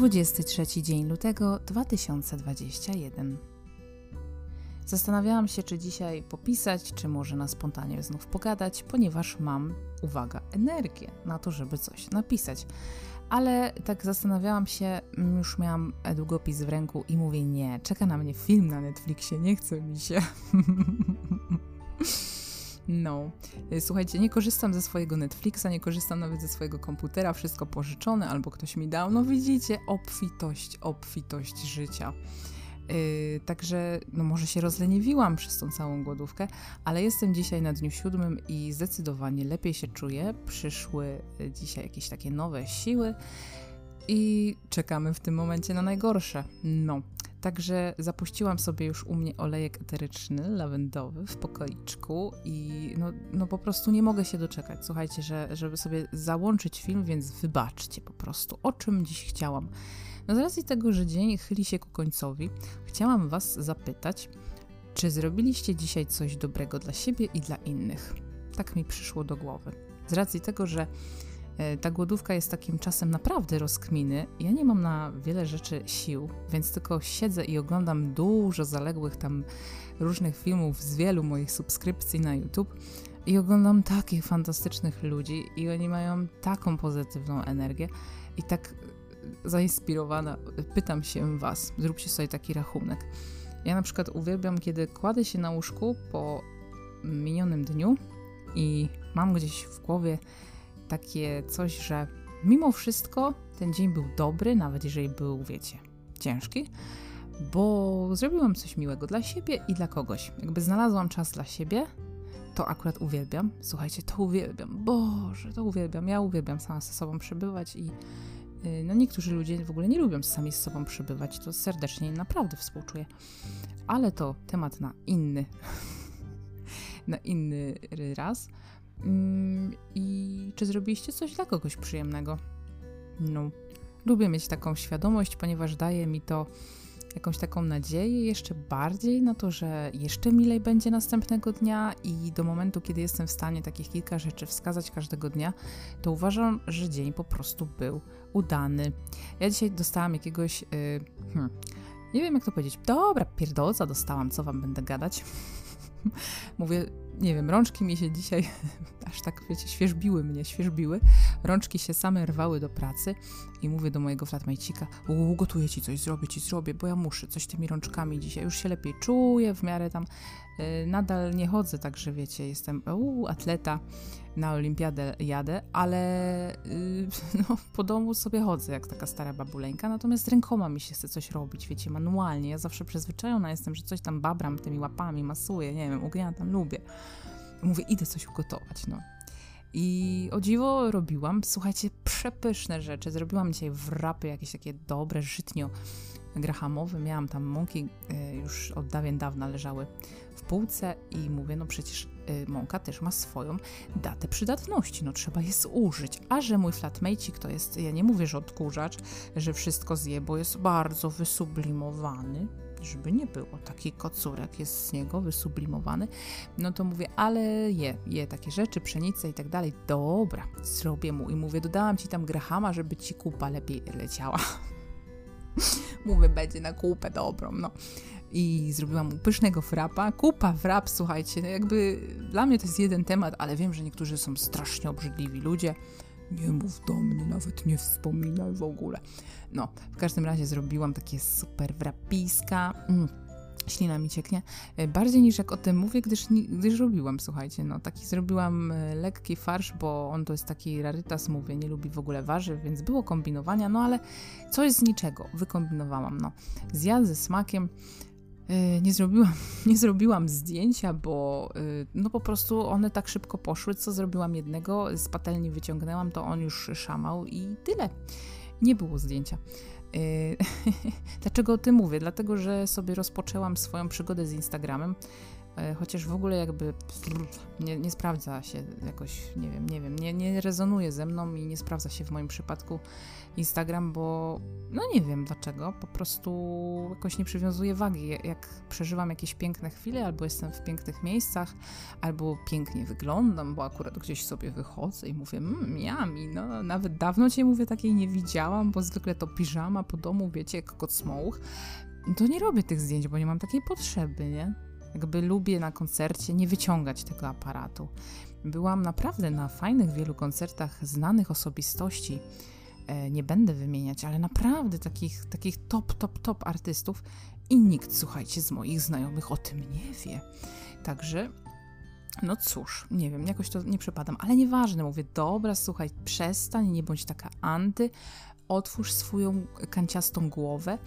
23 dzień lutego 2021. Zastanawiałam się, czy dzisiaj popisać, czy może na spontanie znów pogadać, ponieważ mam, uwaga, energię na to, żeby coś napisać. Ale tak zastanawiałam się, mm, już miałam długopis w ręku i mówię: Nie, czeka na mnie film na Netflixie, nie chce mi się. No, słuchajcie, nie korzystam ze swojego Netflixa, nie korzystam nawet ze swojego komputera, wszystko pożyczone albo ktoś mi dał. No widzicie, obfitość, obfitość życia. Yy, także no może się rozleniwiłam przez tą całą głodówkę, ale jestem dzisiaj na dniu siódmym i zdecydowanie lepiej się czuję. Przyszły dzisiaj jakieś takie nowe siły i czekamy w tym momencie na najgorsze. No, Także zapuściłam sobie już u mnie olejek eteryczny, lawendowy w pokoiczku i no, no po prostu nie mogę się doczekać. Słuchajcie, że, żeby sobie załączyć film, więc wybaczcie po prostu, o czym dziś chciałam. No z racji tego, że dzień chyli się ku końcowi, chciałam Was zapytać, czy zrobiliście dzisiaj coś dobrego dla siebie i dla innych? Tak mi przyszło do głowy. Z racji tego, że ta głodówka jest takim czasem naprawdę rozkminy. Ja nie mam na wiele rzeczy sił, więc tylko siedzę i oglądam dużo zaległych tam różnych filmów z wielu moich subskrypcji na YouTube i oglądam takich fantastycznych ludzi i oni mają taką pozytywną energię i tak zainspirowana pytam się was, zróbcie sobie taki rachunek. Ja na przykład uwielbiam, kiedy kładę się na łóżku po minionym dniu i mam gdzieś w głowie takie coś, że mimo wszystko ten dzień był dobry, nawet jeżeli był, wiecie, ciężki, bo zrobiłam coś miłego dla siebie i dla kogoś. Jakby znalazłam czas dla siebie, to akurat uwielbiam. Słuchajcie, to uwielbiam. Boże, to uwielbiam. Ja uwielbiam sama ze sobą przebywać i y, no niektórzy ludzie w ogóle nie lubią sami z sobą przebywać. To serdecznie naprawdę współczuję. Ale to temat na inny na inny raz. Mm, I czy zrobiliście coś dla kogoś przyjemnego? No, lubię mieć taką świadomość, ponieważ daje mi to jakąś taką nadzieję jeszcze bardziej na to, że jeszcze milej będzie następnego dnia i do momentu, kiedy jestem w stanie takich kilka rzeczy wskazać każdego dnia, to uważam, że dzień po prostu był udany. Ja dzisiaj dostałam jakiegoś, yy, hmm, nie wiem jak to powiedzieć, dobra, pierdolca dostałam, co wam będę gadać. Mówię, nie wiem, rączki mi się dzisiaj aż tak, wiecie, świeżbiły mnie, świeżbiły. Rączki się same rwały do pracy i mówię do mojego flatmate'cika, gotuję ci coś, zrobię ci, zrobię, bo ja muszę coś tymi rączkami dzisiaj, już się lepiej czuję, w miarę tam y, nadal nie chodzę, także wiecie, jestem uu, atleta, na olimpiadę jadę, ale y, no, po domu sobie chodzę jak taka stara babuleńka, natomiast rękoma mi się chce coś robić, wiecie, manualnie. Ja zawsze przyzwyczajona jestem, że coś tam babram tymi łapami, masuję, nie wiem, ugniatam, lubię. Mówię, idę coś ugotować, no. I o dziwo robiłam, słuchajcie, przepyszne rzeczy. Zrobiłam dzisiaj wrapy jakieś takie dobre, żytnio grahamowe. Miałam tam mąki, y, już od dawien dawna leżały w półce i mówię, no przecież y, mąka też ma swoją datę przydatności, no trzeba je zużyć. A że mój flatmate to jest, ja nie mówię, że odkurzacz, że wszystko zje, bo jest bardzo wysublimowany, żeby nie było, taki kocurek jest z niego wysublimowany, no to mówię, ale je, je takie rzeczy, pszenicę i tak dalej, dobra, zrobię mu i mówię, dodałam ci tam grahama, żeby ci kupa lepiej leciała. mówię, będzie na kupę dobrą, no i zrobiłam mu pysznego frapa. Kupa frap, słuchajcie, no jakby dla mnie to jest jeden temat, ale wiem, że niektórzy są strasznie obrzydliwi ludzie. Nie mów do mnie, nawet nie wspominaj w ogóle. No, w każdym razie zrobiłam takie super wrapiska. Mm ślina mi cieknie, e, bardziej niż jak o tym mówię, gdyż, gdyż robiłam, słuchajcie, no taki zrobiłam e, lekki farsz, bo on to jest taki rarytas, mówię, nie lubi w ogóle warzyw, więc było kombinowania, no ale coś z niczego wykombinowałam, no. Zjadł ze smakiem, nie zrobiłam, nie zrobiłam zdjęcia, bo e, no po prostu one tak szybko poszły, co zrobiłam jednego, z patelni wyciągnęłam, to on już szamał i tyle. Nie było zdjęcia. E, dlaczego o tym mówię? Dlatego, że sobie rozpoczęłam swoją przygodę z Instagramem. E, chociaż w ogóle jakby nie, nie, sprawdza się jakoś, nie wiem, nie wiem, nie, nie rezonuje ze mną i nie sprawdza się w moim przypadku Instagram, bo no nie wiem dlaczego, po prostu jakoś nie przywiązuję wagi. Jak przeżywam jakieś piękne chwile, albo jestem w pięknych miejscach, albo pięknie wyglądam, bo akurat gdzieś sobie wychodzę i mówię, yummy, no nawet dawno cię mówię takiej nie widziałam, bo zwykle to piżama po domu, wiecie, jak kot smołch, to nie robię tych zdjęć, bo nie mam takiej potrzeby, nie? Jakby lubię na koncercie nie wyciągać tego aparatu. Byłam naprawdę na fajnych wielu koncertach znanych osobistości. E, nie będę wymieniać, ale naprawdę takich, takich top, top, top artystów i nikt, słuchajcie, z moich znajomych o tym nie wie. Także no cóż, nie wiem, jakoś to nie przepadam, ale nieważne, mówię, dobra, słuchaj, przestań, nie bądź taka anty, otwórz swoją kanciastą głowę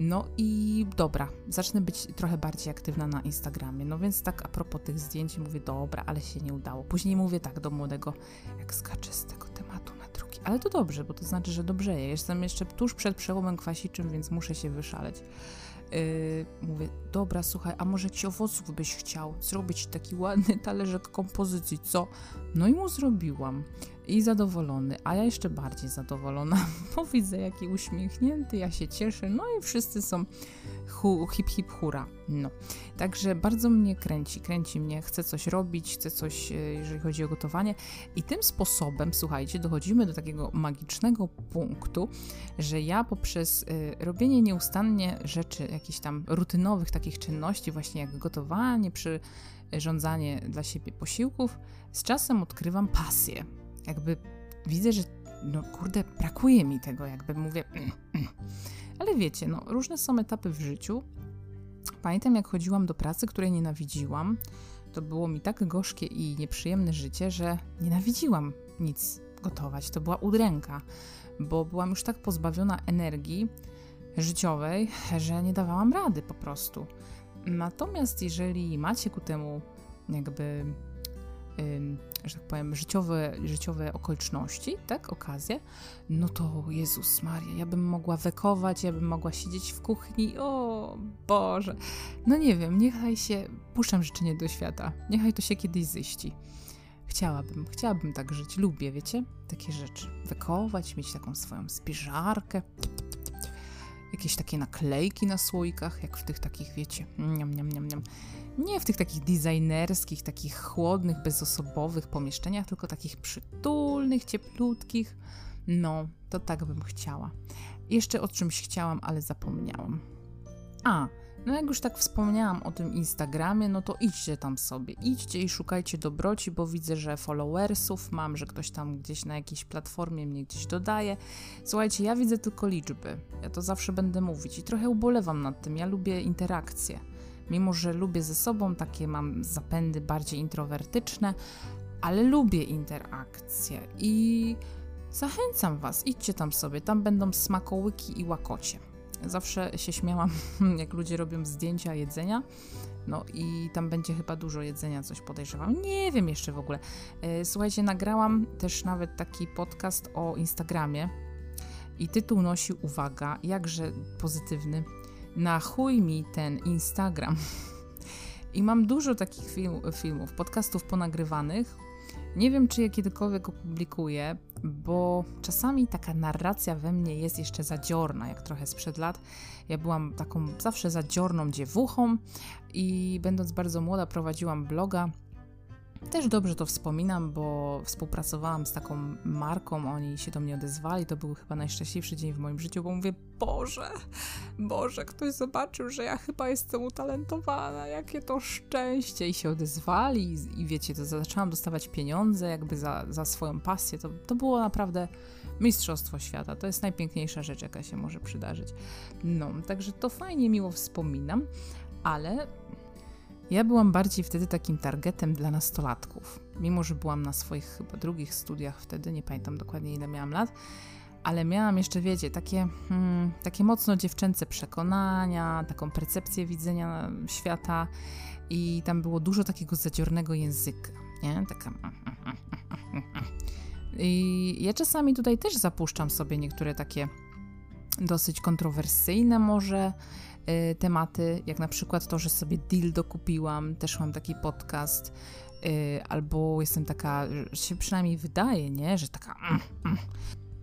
no i dobra, zacznę być trochę bardziej aktywna na Instagramie. No więc tak a propos tych zdjęć mówię, dobra, ale się nie udało. Później mówię tak do młodego, jak skaczę z tego tematu na drugi. Ale to dobrze, bo to znaczy, że dobrze. Ja jestem jeszcze tuż przed przełomem kwasiczym, więc muszę się wyszaleć. Yy, mówię, dobra, słuchaj, a może ci owoców byś chciał zrobić taki ładny talerzek kompozycji, co? No i mu zrobiłam i zadowolony, a ja jeszcze bardziej zadowolona, bo widzę jaki uśmiechnięty, ja się cieszę, no i wszyscy są hu, hip hip hura. No, także bardzo mnie kręci, kręci mnie, chcę coś robić, chcę coś, e, jeżeli chodzi o gotowanie i tym sposobem, słuchajcie, dochodzimy do takiego magicznego punktu, że ja poprzez y, robienie nieustannie rzeczy, jakichś tam rutynowych takich czynności, właśnie jak gotowanie, przyrządzanie dla siebie posiłków, z czasem odkrywam pasję jakby widzę, że no kurde, brakuje mi tego, jakby mówię. Mm, mm. Ale wiecie, no różne są etapy w życiu. Pamiętam, jak chodziłam do pracy, której nienawidziłam, to było mi tak gorzkie i nieprzyjemne życie, że nienawidziłam nic gotować. To była udręka, bo byłam już tak pozbawiona energii życiowej, że nie dawałam rady po prostu. Natomiast jeżeli macie ku temu jakby że tak powiem, życiowe, życiowe okoliczności, tak, okazje, no to Jezus Maria, ja bym mogła wekować, ja bym mogła siedzieć w kuchni, o Boże. No nie wiem, niechaj się, puszczam życzenie do świata, niechaj to się kiedyś ziści. Chciałabym, chciałabym tak żyć, lubię, wiecie, takie rzeczy. Wekować, mieć taką swoją spiżarkę, jakieś takie naklejki na słoikach, jak w tych takich, wiecie, niam, niam, niam, niam nie w tych takich designerskich, takich chłodnych, bezosobowych pomieszczeniach, tylko takich przytulnych, cieplutkich. No, to tak bym chciała. Jeszcze o czymś chciałam, ale zapomniałam. A, no jak już tak wspomniałam o tym Instagramie, no to idźcie tam sobie, idźcie i szukajcie dobroci, bo widzę, że followersów mam, że ktoś tam gdzieś na jakiejś platformie mnie gdzieś dodaje. Słuchajcie, ja widzę tylko liczby. Ja to zawsze będę mówić i trochę ubolewam nad tym. Ja lubię interakcje. Mimo, że lubię ze sobą, takie mam zapędy bardziej introwertyczne, ale lubię interakcje i zachęcam Was, idźcie tam sobie, tam będą smakołyki i łakocie. Zawsze się śmiałam, jak ludzie robią zdjęcia jedzenia, no i tam będzie chyba dużo jedzenia, coś podejrzewam. Nie wiem jeszcze w ogóle. E, słuchajcie, nagrałam też nawet taki podcast o Instagramie i tytuł nosi, uwaga, jakże pozytywny, na mi ten Instagram. I mam dużo takich film, filmów, podcastów ponagrywanych. Nie wiem, czy je kiedykolwiek opublikuję, bo czasami taka narracja we mnie jest jeszcze zadziorna, jak trochę sprzed lat. Ja byłam taką zawsze zadziorną dziewuchą i będąc bardzo młoda prowadziłam bloga też dobrze to wspominam, bo współpracowałam z taką marką, oni się do mnie odezwali. To był chyba najszczęśliwszy dzień w moim życiu, bo mówię: Boże, Boże, ktoś zobaczył, że ja chyba jestem utalentowana, jakie to szczęście. I się odezwali, i, wiecie, to zaczęłam dostawać pieniądze, jakby za, za swoją pasję. To, to było naprawdę mistrzostwo świata. To jest najpiękniejsza rzecz, jaka się może przydarzyć. No, także to fajnie, miło wspominam, ale ja byłam bardziej wtedy takim targetem dla nastolatków. Mimo, że byłam na swoich chyba drugich studiach wtedy, nie pamiętam dokładnie ile miałam lat, ale miałam jeszcze, wiecie, takie, hmm, takie mocno dziewczęce przekonania, taką percepcję widzenia świata i tam było dużo takiego zadziornego języka, nie? Taka... I ja czasami tutaj też zapuszczam sobie niektóre takie dosyć kontrowersyjne może y, tematy, jak na przykład to, że sobie dildo kupiłam, też mam taki podcast, y, albo jestem taka, się przynajmniej wydaje, nie, że taka mm, mm,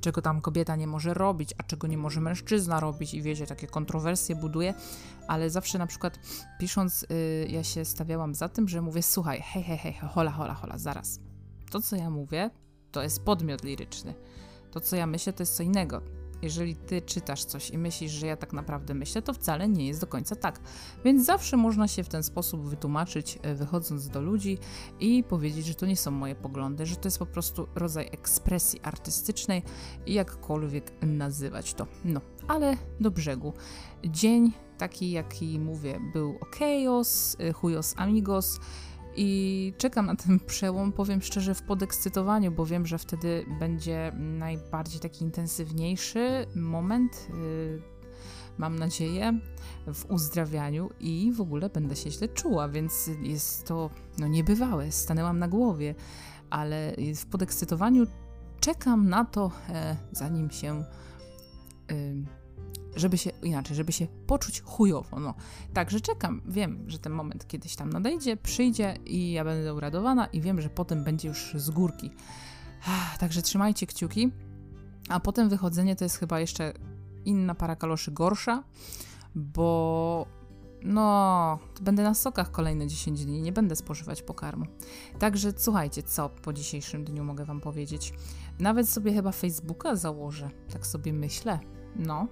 czego tam kobieta nie może robić, a czego nie może mężczyzna robić i wiecie, takie kontrowersje buduje, ale zawsze na przykład pisząc, y, ja się stawiałam za tym, że mówię, słuchaj, hej, hej, hej, hola, hola, hola, zaraz. To, co ja mówię, to jest podmiot liryczny. To, co ja myślę, to jest co innego jeżeli ty czytasz coś i myślisz, że ja tak naprawdę myślę, to wcale nie jest do końca tak. Więc zawsze można się w ten sposób wytłumaczyć, e, wychodząc do ludzi i powiedzieć, że to nie są moje poglądy, że to jest po prostu rodzaj ekspresji artystycznej jakkolwiek nazywać to. No, ale do brzegu. Dzień taki, jaki mówię, był okejos, chujos amigos, i czekam na ten przełom, powiem szczerze, w podekscytowaniu, bo wiem, że wtedy będzie najbardziej taki intensywniejszy moment, yy, mam nadzieję, w uzdrawianiu i w ogóle będę się źle czuła, więc jest to no, niebywałe. Stanęłam na głowie, ale w podekscytowaniu czekam na to, e, zanim się. Yy, żeby się, inaczej, żeby się poczuć chujowo, no. Także czekam, wiem, że ten moment kiedyś tam nadejdzie, przyjdzie i ja będę uradowana i wiem, że potem będzie już z górki. Także trzymajcie kciuki, a potem wychodzenie to jest chyba jeszcze inna para kaloszy gorsza, bo no, będę na sokach kolejne 10 dni, nie będę spożywać pokarmu. Także słuchajcie, co po dzisiejszym dniu mogę Wam powiedzieć. Nawet sobie chyba Facebooka założę, tak sobie myślę. No,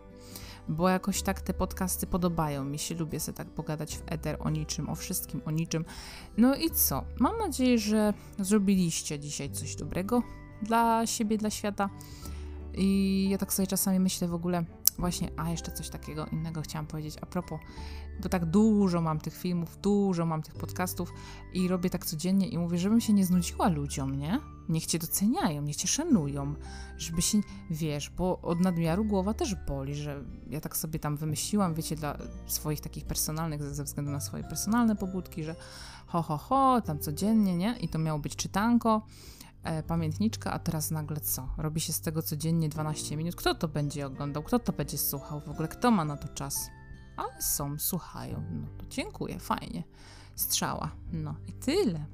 bo jakoś tak te podcasty podobają mi się, lubię sobie tak pogadać w eter o niczym, o wszystkim, o niczym. No i co? Mam nadzieję, że zrobiliście dzisiaj coś dobrego dla siebie, dla świata. I ja tak sobie czasami myślę w ogóle, właśnie, a jeszcze coś takiego innego chciałam powiedzieć a propos, bo tak dużo mam tych filmów, dużo mam tych podcastów i robię tak codziennie i mówię, żebym się nie znudziła ludziom, nie? Niech cię doceniają, niech cię szanują, żeby się, wiesz, bo od nadmiaru głowa też boli, że ja tak sobie tam wymyśliłam, wiecie, dla swoich takich personalnych, ze względu na swoje personalne pobudki, że ho, ho, ho, tam codziennie, nie? I to miało być czytanko, e, pamiętniczka, a teraz nagle co? Robi się z tego codziennie 12 minut. Kto to będzie oglądał? Kto to będzie słuchał? W ogóle kto ma na to czas? Ale są, słuchają. No to dziękuję, fajnie. Strzała. No i tyle.